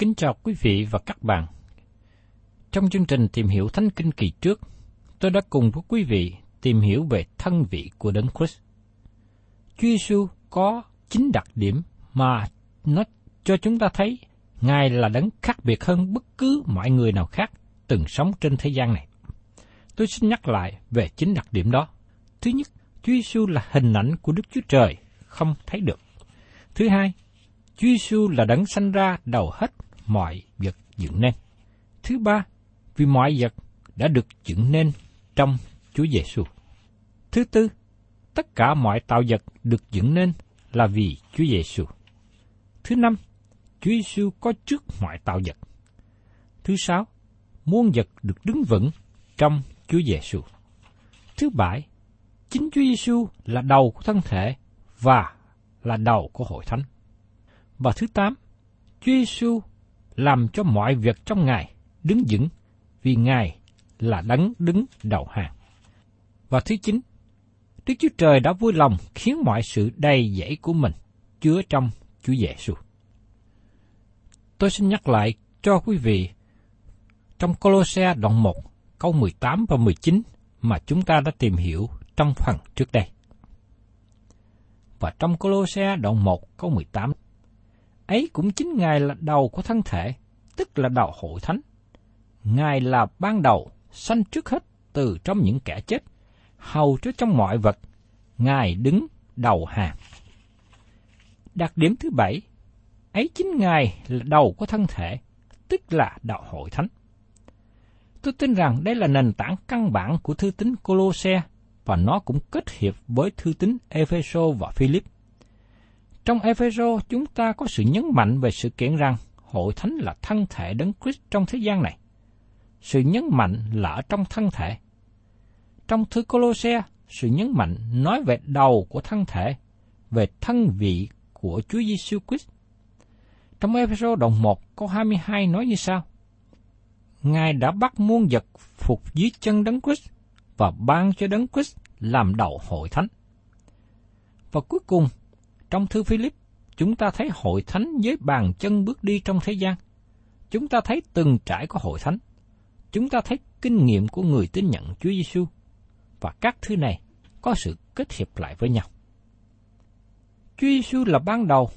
Kính chào quý vị và các bạn. Trong chương trình tìm hiểu Thánh Kinh kỳ trước, tôi đã cùng với quý vị tìm hiểu về thân vị của Đấng Christ. Chúa Giêsu có chín đặc điểm mà nó cho chúng ta thấy Ngài là đấng khác biệt hơn bất cứ mọi người nào khác từng sống trên thế gian này. Tôi xin nhắc lại về chín đặc điểm đó. Thứ nhất, Chúa Giêsu là hình ảnh của Đức Chúa Trời không thấy được. Thứ hai, Chúa Giêsu là đấng sanh ra đầu hết mọi vật dựng nên. Thứ ba, vì mọi vật đã được dựng nên trong Chúa Giêsu. Thứ tư, tất cả mọi tạo vật được dựng nên là vì Chúa Giêsu. Thứ năm, Chúa Giêsu có trước mọi tạo vật. Thứ sáu, muôn vật được đứng vững trong Chúa Giêsu. Thứ bảy, chính Chúa Giêsu là đầu của thân thể và là đầu của hội thánh. Và thứ tám, Chúa Giêsu làm cho mọi việc trong Ngài đứng vững vì Ngài là đấng đứng đầu hàng. Và thứ chín, Đức Chúa Trời đã vui lòng khiến mọi sự đầy dẫy của mình chứa trong Chúa Giêsu. Tôi xin nhắc lại cho quý vị trong Colosse đoạn 1 câu 18 và 19 mà chúng ta đã tìm hiểu trong phần trước đây. Và trong Colosse đoạn 1 câu 18 ấy cũng chính Ngài là đầu của thân thể, tức là đầu hội thánh. Ngài là ban đầu, sanh trước hết từ trong những kẻ chết, hầu cho trong mọi vật, Ngài đứng đầu hàng. Đặc điểm thứ bảy, ấy chính Ngài là đầu của thân thể, tức là đạo hội thánh. Tôi tin rằng đây là nền tảng căn bản của thư tín Colosse và nó cũng kết hiệp với thư tín Epheso và Philip. Trong Epheso, chúng ta có sự nhấn mạnh về sự kiện rằng hội thánh là thân thể đấng Christ trong thế gian này. Sự nhấn mạnh là ở trong thân thể. Trong thư Colosse, sự nhấn mạnh nói về đầu của thân thể, về thân vị của Chúa Giêsu Christ. Trong Efeso đoạn 1 câu 22 nói như sau: Ngài đã bắt muôn vật phục dưới chân đấng Christ và ban cho đấng Christ làm đầu hội thánh. Và cuối cùng, trong thư Philip, chúng ta thấy hội thánh với bàn chân bước đi trong thế gian. Chúng ta thấy từng trải của hội thánh. Chúng ta thấy kinh nghiệm của người tin nhận Chúa Giêsu và các thứ này có sự kết hiệp lại với nhau. Chúa Giêsu là ban đầu,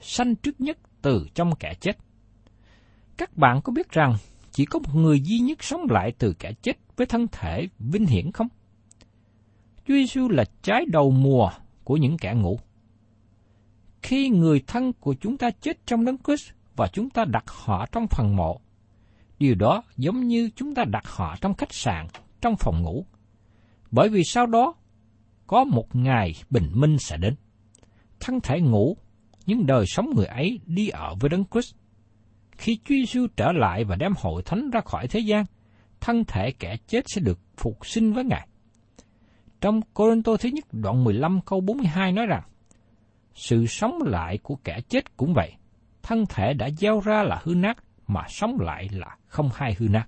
sanh trước nhất từ trong kẻ chết. Các bạn có biết rằng chỉ có một người duy nhất sống lại từ kẻ chết với thân thể vinh hiển không? Chúa Giêsu là trái đầu mùa của những kẻ ngủ. Khi người thân của chúng ta chết trong đấng Christ và chúng ta đặt họ trong phần mộ, điều đó giống như chúng ta đặt họ trong khách sạn, trong phòng ngủ. Bởi vì sau đó, có một ngày bình minh sẽ đến. Thân thể ngủ, nhưng đời sống người ấy đi ở với đấng Christ. Khi Chúa Giêsu trở lại và đem hội thánh ra khỏi thế gian, thân thể kẻ chết sẽ được phục sinh với Ngài. Trong Corinto thứ nhất đoạn 15 câu 42 nói rằng, sự sống lại của kẻ chết cũng vậy, thân thể đã gieo ra là hư nát, mà sống lại là không hai hư nát.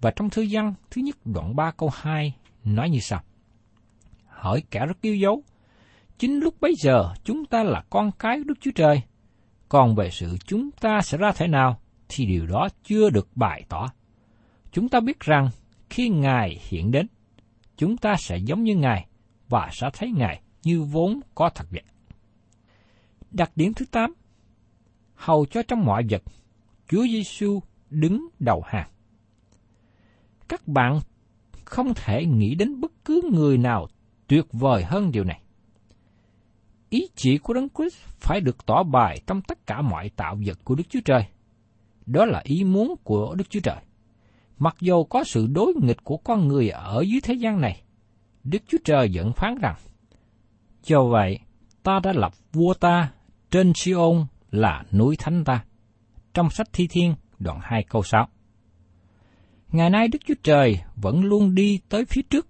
Và trong thư văn thứ nhất đoạn 3 câu 2 nói như sau. Hỏi kẻ rất yêu dấu, chính lúc bấy giờ chúng ta là con cái Đức Chúa Trời, còn về sự chúng ta sẽ ra thế nào thì điều đó chưa được bày tỏ. Chúng ta biết rằng khi Ngài hiện đến, chúng ta sẽ giống như Ngài và sẽ thấy Ngài như vốn có thật vậy. Đặc điểm thứ 8 Hầu cho trong mọi vật, Chúa Giêsu đứng đầu hàng. Các bạn không thể nghĩ đến bất cứ người nào tuyệt vời hơn điều này. Ý chỉ của Đấng Christ phải được tỏ bài trong tất cả mọi tạo vật của Đức Chúa Trời. Đó là ý muốn của Đức Chúa Trời. Mặc dù có sự đối nghịch của con người ở dưới thế gian này, Đức Chúa Trời vẫn phán rằng, Do vậy, ta đã lập vua ta trên Siôn là núi thánh ta. Trong sách Thi Thiên, đoạn 2 câu 6. Ngày nay Đức Chúa Trời vẫn luôn đi tới phía trước,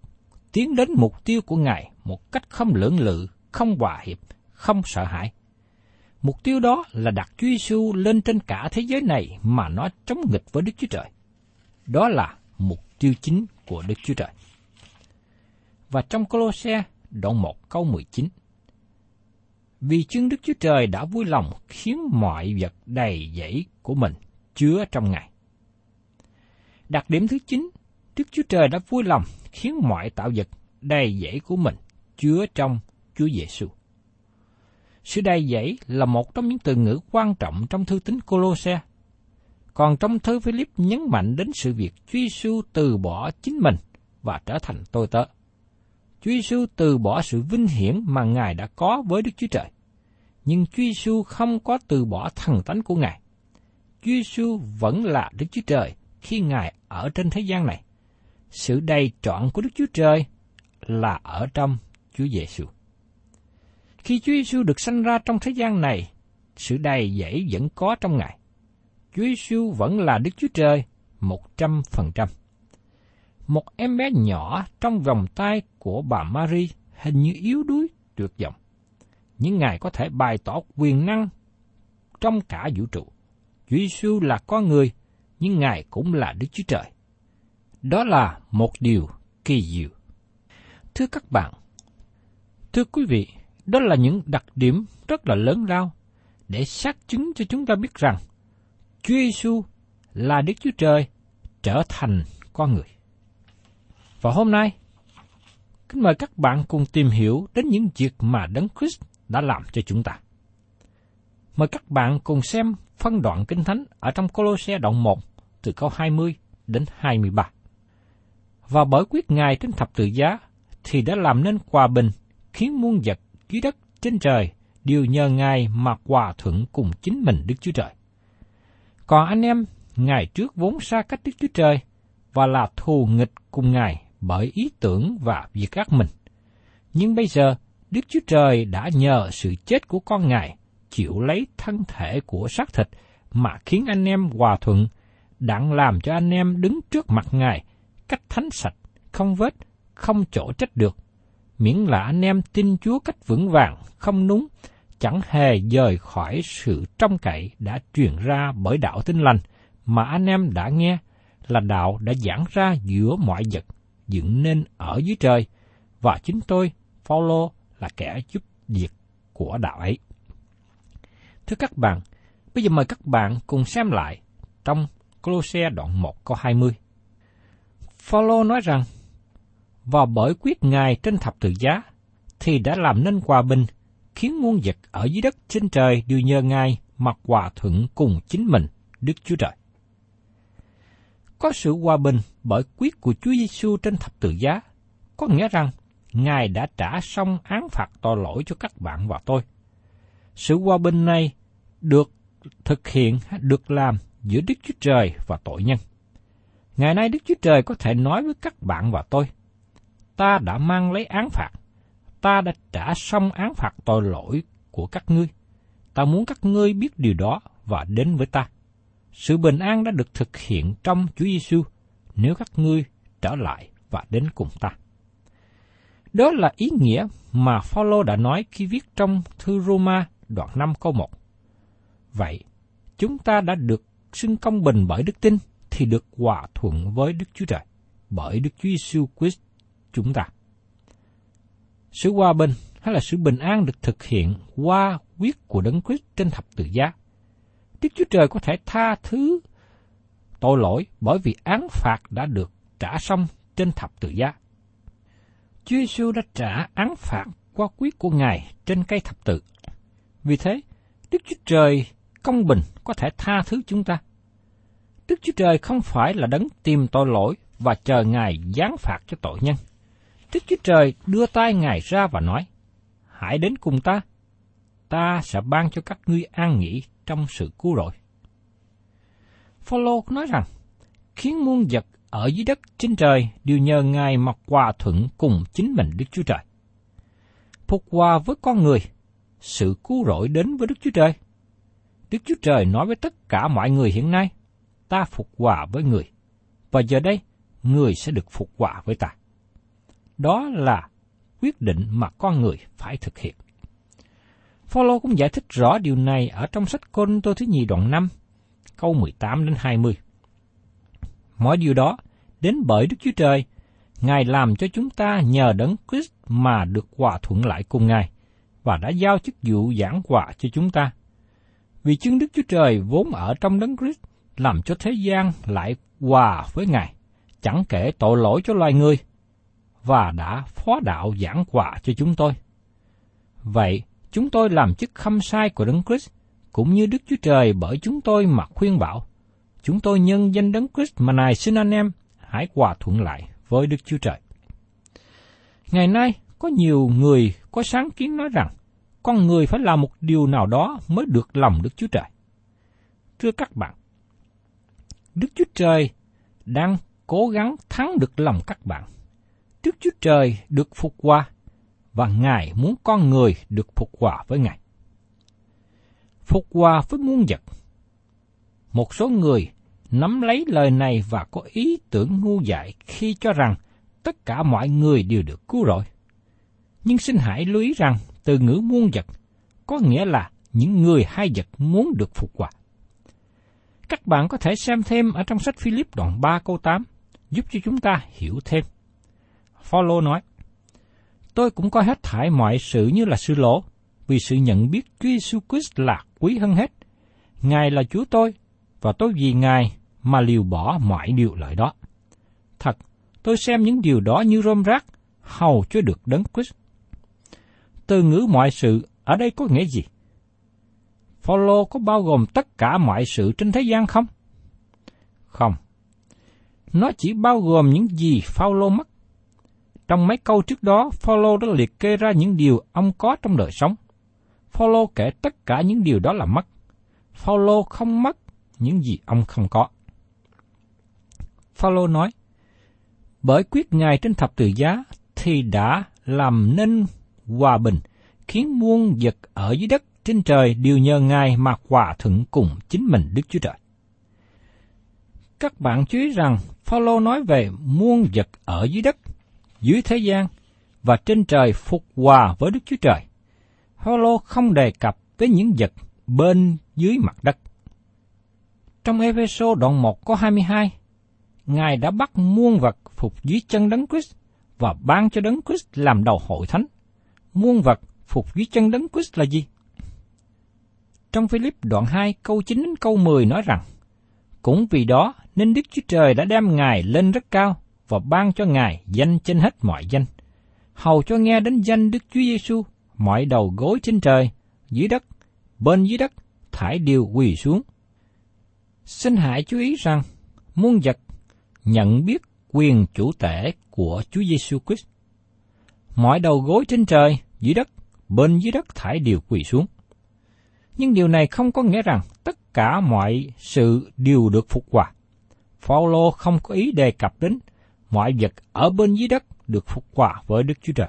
tiến đến mục tiêu của Ngài một cách không lưỡng lự, không hòa hiệp, không sợ hãi. Mục tiêu đó là đặt Chúa Giêsu lên trên cả thế giới này mà nó chống nghịch với Đức Chúa Trời. Đó là mục tiêu chính của Đức Chúa Trời. Và trong Colosse đoạn 1 câu 19 Vì chân Đức Chúa Trời đã vui lòng khiến mọi vật đầy dẫy của mình chứa trong Ngài. Đặc điểm thứ 9, Đức Chúa Trời đã vui lòng khiến mọi tạo vật đầy dẫy của mình chứa trong Chúa Giêsu. Sự đầy dẫy là một trong những từ ngữ quan trọng trong thư tín Colosse. Còn trong thư Philip nhấn mạnh đến sự việc Chúa Giêsu từ bỏ chính mình và trở thành tôi tớ. Chúa Giêsu từ bỏ sự vinh hiển mà Ngài đã có với Đức Chúa Trời. Nhưng Chúa Giêsu không có từ bỏ thần tánh của Ngài. Chúa Giêsu vẫn là Đức Chúa Trời khi Ngài ở trên thế gian này. Sự đầy trọn của Đức Chúa Trời là ở trong Chúa Giêsu. Khi Chúa Giêsu được sanh ra trong thế gian này, sự đầy dẫy vẫn có trong Ngài. Chúa Giêsu vẫn là Đức Chúa Trời một trăm phần trăm. Một em bé nhỏ trong vòng tay của bà Mary hình như yếu đuối, tuyệt vọng. Nhưng Ngài có thể bày tỏ quyền năng trong cả vũ trụ. Chúa Giêsu là con người, nhưng Ngài cũng là Đức Chúa Trời. Đó là một điều kỳ diệu. Thưa các bạn, thưa quý vị, đó là những đặc điểm rất là lớn lao để xác chứng cho chúng ta biết rằng Chúa Giêsu là Đức Chúa Trời trở thành con người. Và hôm nay, kính mời các bạn cùng tìm hiểu đến những việc mà Đấng Christ đã làm cho chúng ta. Mời các bạn cùng xem phân đoạn Kinh Thánh ở trong Colosse đoạn 1 từ câu 20 đến 23. Và bởi quyết Ngài trên thập tự giá thì đã làm nên hòa bình khiến muôn vật dưới đất trên trời đều nhờ Ngài mà hòa thuận cùng chính mình Đức Chúa Trời. Còn anh em, Ngài trước vốn xa cách Đức Chúa Trời và là thù nghịch cùng Ngài bởi ý tưởng và việc ác mình. Nhưng bây giờ, Đức Chúa Trời đã nhờ sự chết của con Ngài chịu lấy thân thể của xác thịt mà khiến anh em hòa thuận, đặng làm cho anh em đứng trước mặt Ngài cách thánh sạch, không vết, không chỗ trách được, miễn là anh em tin Chúa cách vững vàng, không núng, chẳng hề rời khỏi sự trong cậy đã truyền ra bởi đạo tin lành mà anh em đã nghe là đạo đã giảng ra giữa mọi vật dựng nên ở dưới trời và chính tôi Phaolô là kẻ giúp việc của đạo ấy. Thưa các bạn, bây giờ mời các bạn cùng xem lại trong Colosse đoạn 1 câu 20. Phaolô nói rằng và bởi quyết Ngài trên thập tự giá, thì đã làm nên hòa bình, khiến muôn vật ở dưới đất trên trời đều nhờ Ngài mặc hòa thuận cùng chính mình, Đức Chúa Trời. Có sự hòa bình bởi quyết của Chúa Giêsu trên thập tự giá, có nghĩa rằng Ngài đã trả xong án phạt tội lỗi cho các bạn và tôi. Sự hòa bình này được thực hiện, được làm giữa Đức Chúa Trời và tội nhân. Ngày nay Đức Chúa Trời có thể nói với các bạn và tôi, ta đã mang lấy án phạt, ta đã trả xong án phạt tội lỗi của các ngươi. Ta muốn các ngươi biết điều đó và đến với ta. Sự bình an đã được thực hiện trong Chúa Giêsu nếu các ngươi trở lại và đến cùng ta. Đó là ý nghĩa mà Phaolô đã nói khi viết trong thư Roma đoạn 5 câu 1. Vậy, chúng ta đã được xưng công bình bởi đức tin thì được hòa thuận với Đức Chúa Trời bởi Đức Chúa Giêsu Christ chúng ta. Sự hòa bình hay là sự bình an được thực hiện qua quyết của Đấng Christ trên thập tự giá. Đức Chúa Trời có thể tha thứ tội lỗi bởi vì án phạt đã được trả xong trên thập tự giá. Chúa Giêsu đã trả án phạt qua quyết của Ngài trên cây thập tự. Vì thế, Đức Chúa Trời công bình có thể tha thứ chúng ta. Đức Chúa Trời không phải là đấng tìm tội lỗi và chờ Ngài giáng phạt cho tội nhân. Đức Chúa Trời đưa tay Ngài ra và nói, Hãy đến cùng ta, ta sẽ ban cho các ngươi an nghỉ trong sự cứu rỗi. Phaolô nói rằng, khiến muôn vật ở dưới đất trên trời đều nhờ Ngài mặc hòa thuận cùng chính mình Đức Chúa Trời. Phục hòa với con người, sự cứu rỗi đến với Đức Chúa Trời. Đức Chúa Trời nói với tất cả mọi người hiện nay, ta phục hòa với người, và giờ đây, người sẽ được phục hòa với ta. Đó là quyết định mà con người phải thực hiện. Phaolô cũng giải thích rõ điều này ở trong sách Côn Tô thứ nhì đoạn 5, câu 18 đến 20. Mọi điều đó đến bởi Đức Chúa Trời, Ngài làm cho chúng ta nhờ đấng Christ mà được hòa thuận lại cùng Ngài, và đã giao chức vụ giảng hòa cho chúng ta. Vì chứng Đức Chúa Trời vốn ở trong đấng Christ làm cho thế gian lại hòa với Ngài, chẳng kể tội lỗi cho loài người, và đã phó đạo giảng quả cho chúng tôi. Vậy, chúng tôi làm chức khâm sai của Đấng Christ, cũng như Đức Chúa Trời bởi chúng tôi mà khuyên bảo. Chúng tôi nhân danh Đấng Christ mà này xin anh em, hãy hòa thuận lại với Đức Chúa Trời. Ngày nay, có nhiều người có sáng kiến nói rằng, con người phải làm một điều nào đó mới được lòng Đức Chúa Trời. Thưa các bạn, Đức Chúa Trời đang cố gắng thắng được lòng các bạn. Đức Chúa Trời được phục hòa, và Ngài muốn con người được phục hòa với Ngài. Phục hòa với muôn vật. Một số người nắm lấy lời này và có ý tưởng ngu dại khi cho rằng tất cả mọi người đều được cứu rỗi. Nhưng xin hãy lưu ý rằng từ ngữ muôn vật có nghĩa là những người hay vật muốn được phục hòa. Các bạn có thể xem thêm ở trong sách Philip đoạn 3 câu 8, giúp cho chúng ta hiểu thêm. Phaolô nói, Tôi cũng coi hết thải mọi sự như là sự lỗ, vì sự nhận biết Chúa Giêsu Christ là quý hơn hết. Ngài là Chúa tôi, và tôi vì Ngài mà liều bỏ mọi điều lợi đó. Thật, tôi xem những điều đó như rôm rác, hầu cho được đấng Christ. Từ ngữ mọi sự ở đây có nghĩa gì? Phaolô có bao gồm tất cả mọi sự trên thế gian không? Không. Nó chỉ bao gồm những gì Phaolô mắc trong mấy câu trước đó, Phaolô đã liệt kê ra những điều ông có trong đời sống. Phaolô kể tất cả những điều đó là mất. Phaolô không mất những gì ông không có. Phaolô nói: Bởi quyết Ngài trên thập tự giá thì đã làm nên hòa bình, khiến muôn vật ở dưới đất trên trời đều nhờ Ngài mà hòa thuận cùng chính mình Đức Chúa Trời. Các bạn chú ý rằng Phaolô nói về muôn vật ở dưới đất, dưới thế gian và trên trời phục hòa với Đức Chúa Trời. Phaolô không đề cập tới những vật bên dưới mặt đất. Trong Epheso đoạn 1 có 22, Ngài đã bắt muôn vật phục dưới chân đấng Christ và ban cho đấng Christ làm đầu hội thánh. Muôn vật phục dưới chân đấng Christ là gì? Trong Philip đoạn 2 câu 9 đến câu 10 nói rằng, Cũng vì đó nên Đức Chúa Trời đã đem Ngài lên rất cao và ban cho Ngài danh trên hết mọi danh, hầu cho nghe đến danh Đức Chúa Giêsu mọi đầu gối trên trời, dưới đất, bên dưới đất, thải đều quỳ xuống. Xin hãy chú ý rằng, muôn vật nhận biết quyền chủ tể của Chúa Giêsu Christ. Mọi đầu gối trên trời, dưới đất, bên dưới đất thải đều quỳ xuống. Nhưng điều này không có nghĩa rằng tất cả mọi sự đều được phục hòa. Phaolô không có ý đề cập đến mọi vật ở bên dưới đất được phục hòa với Đức Chúa Trời.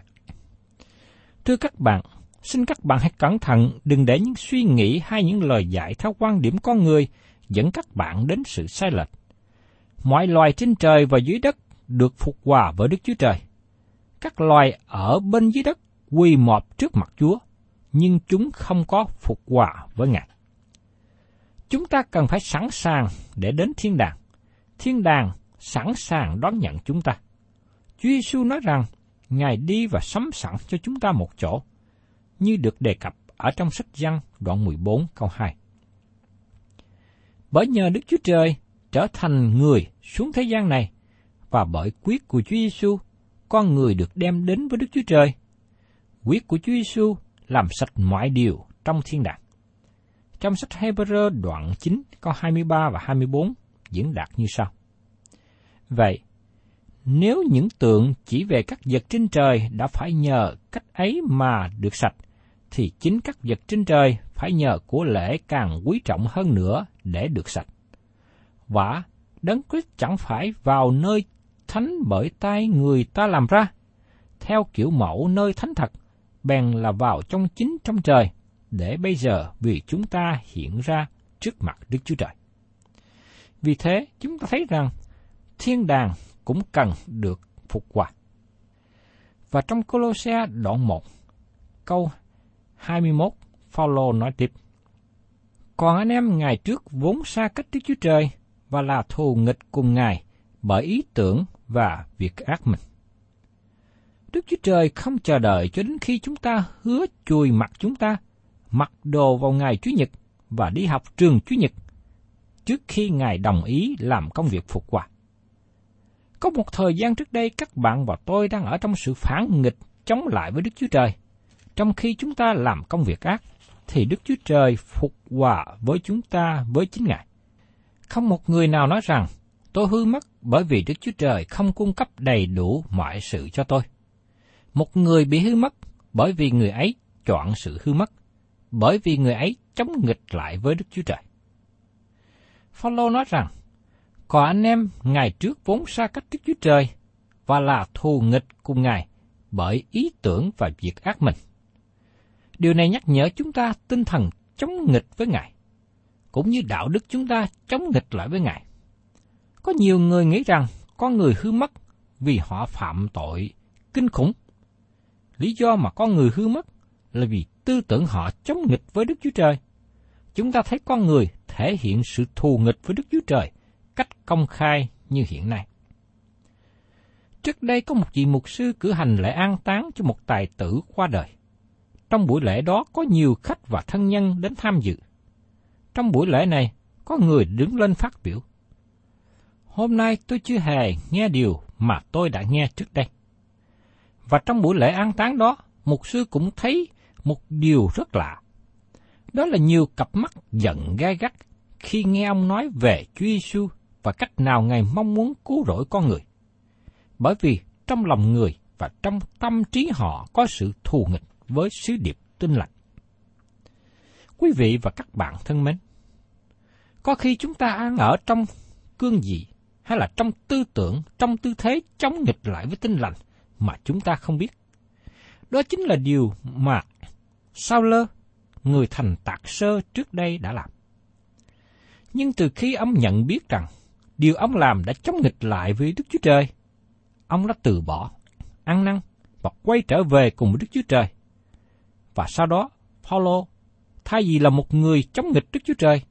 Thưa các bạn, xin các bạn hãy cẩn thận đừng để những suy nghĩ hay những lời dạy theo quan điểm con người dẫn các bạn đến sự sai lệch. Mọi loài trên trời và dưới đất được phục hòa với Đức Chúa Trời. Các loài ở bên dưới đất quỳ mọp trước mặt Chúa, nhưng chúng không có phục hòa với Ngài. Chúng ta cần phải sẵn sàng để đến thiên đàng. Thiên đàng sẵn sàng đón nhận chúng ta. Chúa Giêsu nói rằng Ngài đi và sắm sẵn cho chúng ta một chỗ, như được đề cập ở trong sách Giăng đoạn 14 câu 2. Bởi nhờ Đức Chúa Trời trở thành người xuống thế gian này, và bởi quyết của Chúa Giêsu, con người được đem đến với Đức Chúa Trời. Quyết của Chúa Giêsu làm sạch mọi điều trong thiên đàng. Trong sách Hebrew đoạn 9 câu 23 và 24 diễn đạt như sau. Vậy, nếu những tượng chỉ về các vật trên trời đã phải nhờ cách ấy mà được sạch, thì chính các vật trên trời phải nhờ của lễ càng quý trọng hơn nữa để được sạch. Và Đấng Christ chẳng phải vào nơi thánh bởi tay người ta làm ra, theo kiểu mẫu nơi thánh thật, bèn là vào trong chính trong trời, để bây giờ vì chúng ta hiện ra trước mặt Đức Chúa Trời. Vì thế, chúng ta thấy rằng thiên đàng cũng cần được phục hòa. Và trong Colossae đoạn 1, câu 21, Phaolô nói tiếp: Còn anh em ngày trước vốn xa cách Đức Chúa Trời và là thù nghịch cùng Ngài bởi ý tưởng và việc ác mình. Đức Chúa Trời không chờ đợi cho đến khi chúng ta hứa chùi mặt chúng ta, mặc đồ vào ngày Chủ nhật và đi học trường Chủ nhật, trước khi Ngài đồng ý làm công việc phục quả có một thời gian trước đây các bạn và tôi đang ở trong sự phản nghịch chống lại với Đức Chúa Trời. Trong khi chúng ta làm công việc ác, thì Đức Chúa Trời phục hòa với chúng ta với chính Ngài. Không một người nào nói rằng, tôi hư mất bởi vì Đức Chúa Trời không cung cấp đầy đủ mọi sự cho tôi. Một người bị hư mất bởi vì người ấy chọn sự hư mất, bởi vì người ấy chống nghịch lại với Đức Chúa Trời. Phaolô nói rằng, còn anh em ngày trước vốn xa cách Đức Chúa Trời và là thù nghịch cùng Ngài bởi ý tưởng và việc ác mình. Điều này nhắc nhở chúng ta tinh thần chống nghịch với Ngài, cũng như đạo đức chúng ta chống nghịch lại với Ngài. Có nhiều người nghĩ rằng con người hư mất vì họ phạm tội kinh khủng. Lý do mà con người hư mất là vì tư tưởng họ chống nghịch với Đức Chúa Trời. Chúng ta thấy con người thể hiện sự thù nghịch với Đức Chúa Trời cách công khai như hiện nay. Trước đây có một vị mục sư cử hành lễ an táng cho một tài tử qua đời. Trong buổi lễ đó có nhiều khách và thân nhân đến tham dự. Trong buổi lễ này, có người đứng lên phát biểu. Hôm nay tôi chưa hề nghe điều mà tôi đã nghe trước đây. Và trong buổi lễ an táng đó, mục sư cũng thấy một điều rất lạ. Đó là nhiều cặp mắt giận gai gắt khi nghe ông nói về Chúa Giêsu và cách nào Ngài mong muốn cứu rỗi con người. Bởi vì trong lòng người và trong tâm trí họ có sự thù nghịch với sứ điệp tinh lành. Quý vị và các bạn thân mến, có khi chúng ta ăn ở trong cương vị hay là trong tư tưởng, trong tư thế chống nghịch lại với tinh lành mà chúng ta không biết. Đó chính là điều mà Sao lơ, người thành tạc sơ trước đây đã làm. Nhưng từ khi ông nhận biết rằng điều ông làm đã chống nghịch lại với Đức Chúa Trời, ông đã từ bỏ, ăn năn và quay trở về cùng với Đức Chúa Trời. Và sau đó, Paulo, thay vì là một người chống nghịch Đức Chúa Trời,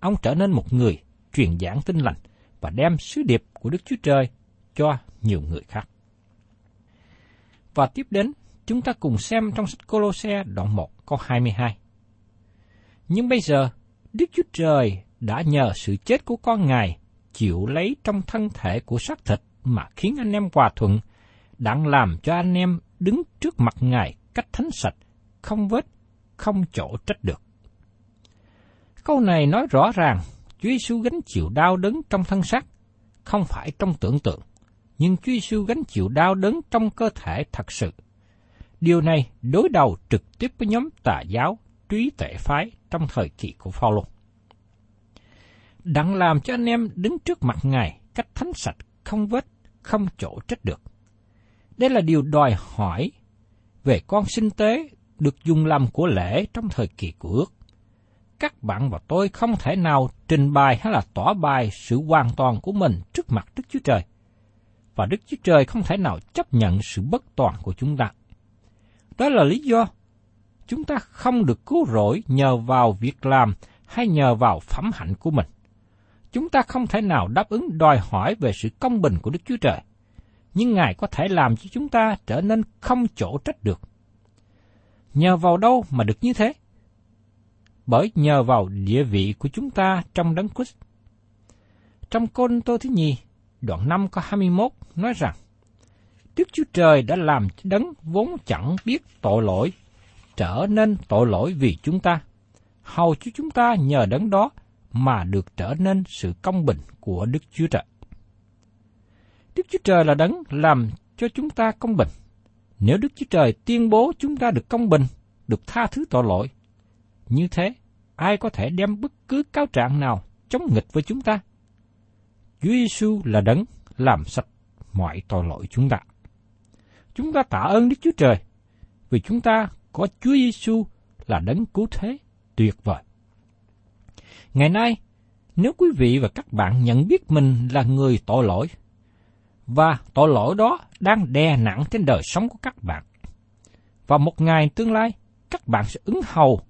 ông trở nên một người truyền giảng tin lành và đem sứ điệp của Đức Chúa Trời cho nhiều người khác. Và tiếp đến, chúng ta cùng xem trong sách Colosse đoạn 1 câu 22. Nhưng bây giờ, Đức Chúa Trời đã nhờ sự chết của con Ngài chịu lấy trong thân thể của xác thịt mà khiến anh em hòa thuận, đặng làm cho anh em đứng trước mặt Ngài cách thánh sạch, không vết, không chỗ trách được. Câu này nói rõ ràng Chúa Giêsu gánh chịu đau đớn trong thân xác, không phải trong tưởng tượng, nhưng Chúa Giêsu gánh chịu đau đớn trong cơ thể thật sự. Điều này đối đầu trực tiếp với nhóm tà giáo trí tệ phái trong thời kỳ của Phaolô. Đặng làm cho anh em đứng trước mặt Ngài cách thánh sạch, không vết, không chỗ trách được. Đây là điều đòi hỏi về con sinh tế được dùng làm của lễ trong thời kỳ của ước. Các bạn và tôi không thể nào trình bày hay là tỏ bài sự hoàn toàn của mình trước mặt Đức Chúa Trời. Và Đức Chúa Trời không thể nào chấp nhận sự bất toàn của chúng ta. Đó là lý do chúng ta không được cứu rỗi nhờ vào việc làm hay nhờ vào phẩm hạnh của mình. Chúng ta không thể nào đáp ứng đòi hỏi về sự công bình của Đức Chúa Trời, nhưng Ngài có thể làm cho chúng ta trở nên không chỗ trách được. Nhờ vào đâu mà được như thế? Bởi nhờ vào địa vị của chúng ta trong đấng Christ. Trong Côn Tô Thứ Nhi, đoạn 5 có 21 nói rằng, Đức Chúa Trời đã làm đấng vốn chẳng biết tội lỗi trở nên tội lỗi vì chúng ta, hầu cho chúng ta nhờ đấng đó mà được trở nên sự công bình của Đức Chúa Trời. Đức Chúa Trời là đấng làm cho chúng ta công bình. Nếu Đức Chúa Trời tuyên bố chúng ta được công bình, được tha thứ tội lỗi, như thế, ai có thể đem bất cứ cáo trạng nào chống nghịch với chúng ta? Chúa Giêsu là đấng làm sạch mọi tội lỗi chúng ta. Chúng ta tạ ơn Đức Chúa Trời vì chúng ta có Chúa Giêsu là đấng cứu thế tuyệt vời. Ngày nay, nếu quý vị và các bạn nhận biết mình là người tội lỗi, và tội lỗi đó đang đè nặng trên đời sống của các bạn, và một ngày tương lai, các bạn sẽ ứng hầu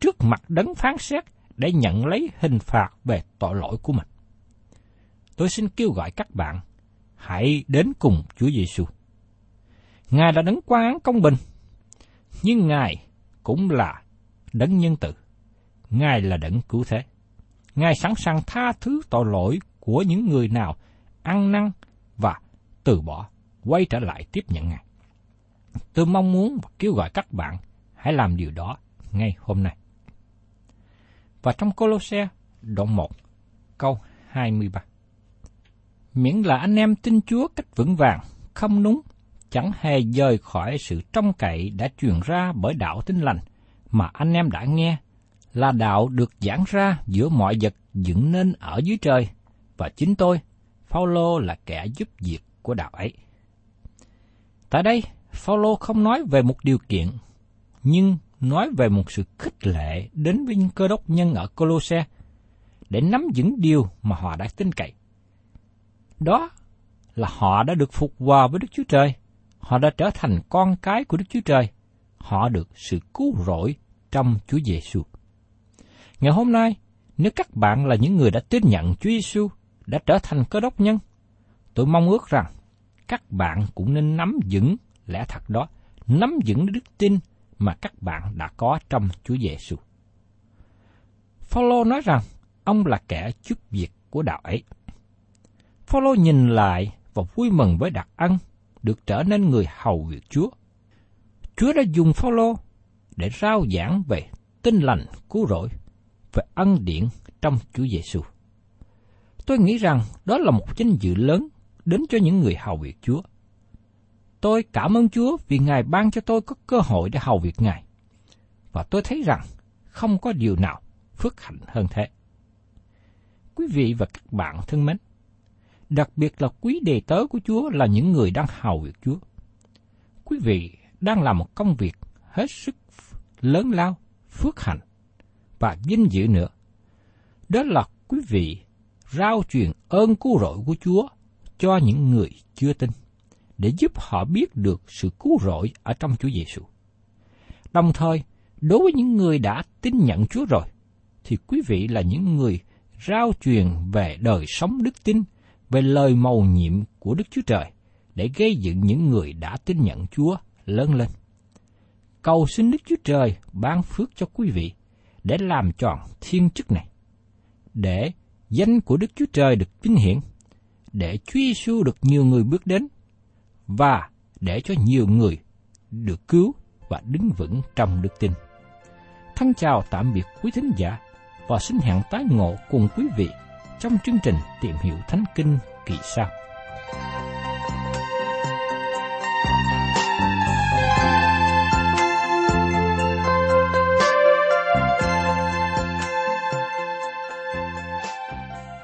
trước mặt đấng phán xét để nhận lấy hình phạt về tội lỗi của mình. Tôi xin kêu gọi các bạn, hãy đến cùng Chúa Giêsu. Ngài là đấng quan án công bình, nhưng Ngài cũng là đấng nhân từ. Ngài là đấng cứu thế. Ngài sẵn sàng tha thứ tội lỗi của những người nào ăn năn và từ bỏ, quay trở lại tiếp nhận Ngài. Tôi mong muốn và kêu gọi các bạn hãy làm điều đó ngay hôm nay. Và trong Colosse đoạn 1 câu 23 Miễn là anh em tin Chúa cách vững vàng, không núng, chẳng hề rời khỏi sự trông cậy đã truyền ra bởi đạo tin lành mà anh em đã nghe là đạo được giảng ra giữa mọi vật dựng nên ở dưới trời và chính tôi Phaolô là kẻ giúp việc của đạo ấy. Tại đây, Phaolô không nói về một điều kiện, nhưng nói về một sự khích lệ đến với những cơ đốc nhân ở Colosse để nắm vững điều mà họ đã tin cậy. Đó là họ đã được phục hòa với Đức Chúa Trời họ đã trở thành con cái của Đức Chúa Trời. Họ được sự cứu rỗi trong Chúa Giêsu. Ngày hôm nay, nếu các bạn là những người đã tin nhận Chúa Giêsu, đã trở thành cơ đốc nhân, tôi mong ước rằng các bạn cũng nên nắm vững lẽ thật đó, nắm vững đức tin mà các bạn đã có trong Chúa Giêsu. Phaolô nói rằng ông là kẻ giúp việc của đạo ấy. Phaolô nhìn lại và vui mừng với đặc ân được trở nên người hầu việc Chúa. Chúa đã dùng Phaolô để rao giảng về tinh lành cứu rỗi, về ân điển trong Chúa Giêsu. Tôi nghĩ rằng đó là một danh dự lớn đến cho những người hầu việc Chúa. Tôi cảm ơn Chúa vì Ngài ban cho tôi có cơ hội để hầu việc Ngài. Và tôi thấy rằng không có điều nào phước hạnh hơn thế. Quý vị và các bạn thân mến, đặc biệt là quý đề tớ của Chúa là những người đang hầu việc Chúa. Quý vị đang làm một công việc hết sức lớn lao, phước hạnh và vinh dự nữa. Đó là quý vị rao truyền ơn cứu rỗi của Chúa cho những người chưa tin, để giúp họ biết được sự cứu rỗi ở trong Chúa Giêsu. Đồng thời, đối với những người đã tin nhận Chúa rồi, thì quý vị là những người rao truyền về đời sống đức tin về lời mầu nhiệm của Đức Chúa Trời để gây dựng những người đã tin nhận Chúa lớn lên. Cầu xin Đức Chúa Trời ban phước cho quý vị để làm tròn thiên chức này, để danh của Đức Chúa Trời được vinh hiển, để Chúa Giêsu được nhiều người bước đến và để cho nhiều người được cứu và đứng vững trong đức tin. Thân chào tạm biệt quý thính giả và xin hẹn tái ngộ cùng quý vị trong chương trình Tìm hiểu Thánh Kinh kỳ sau.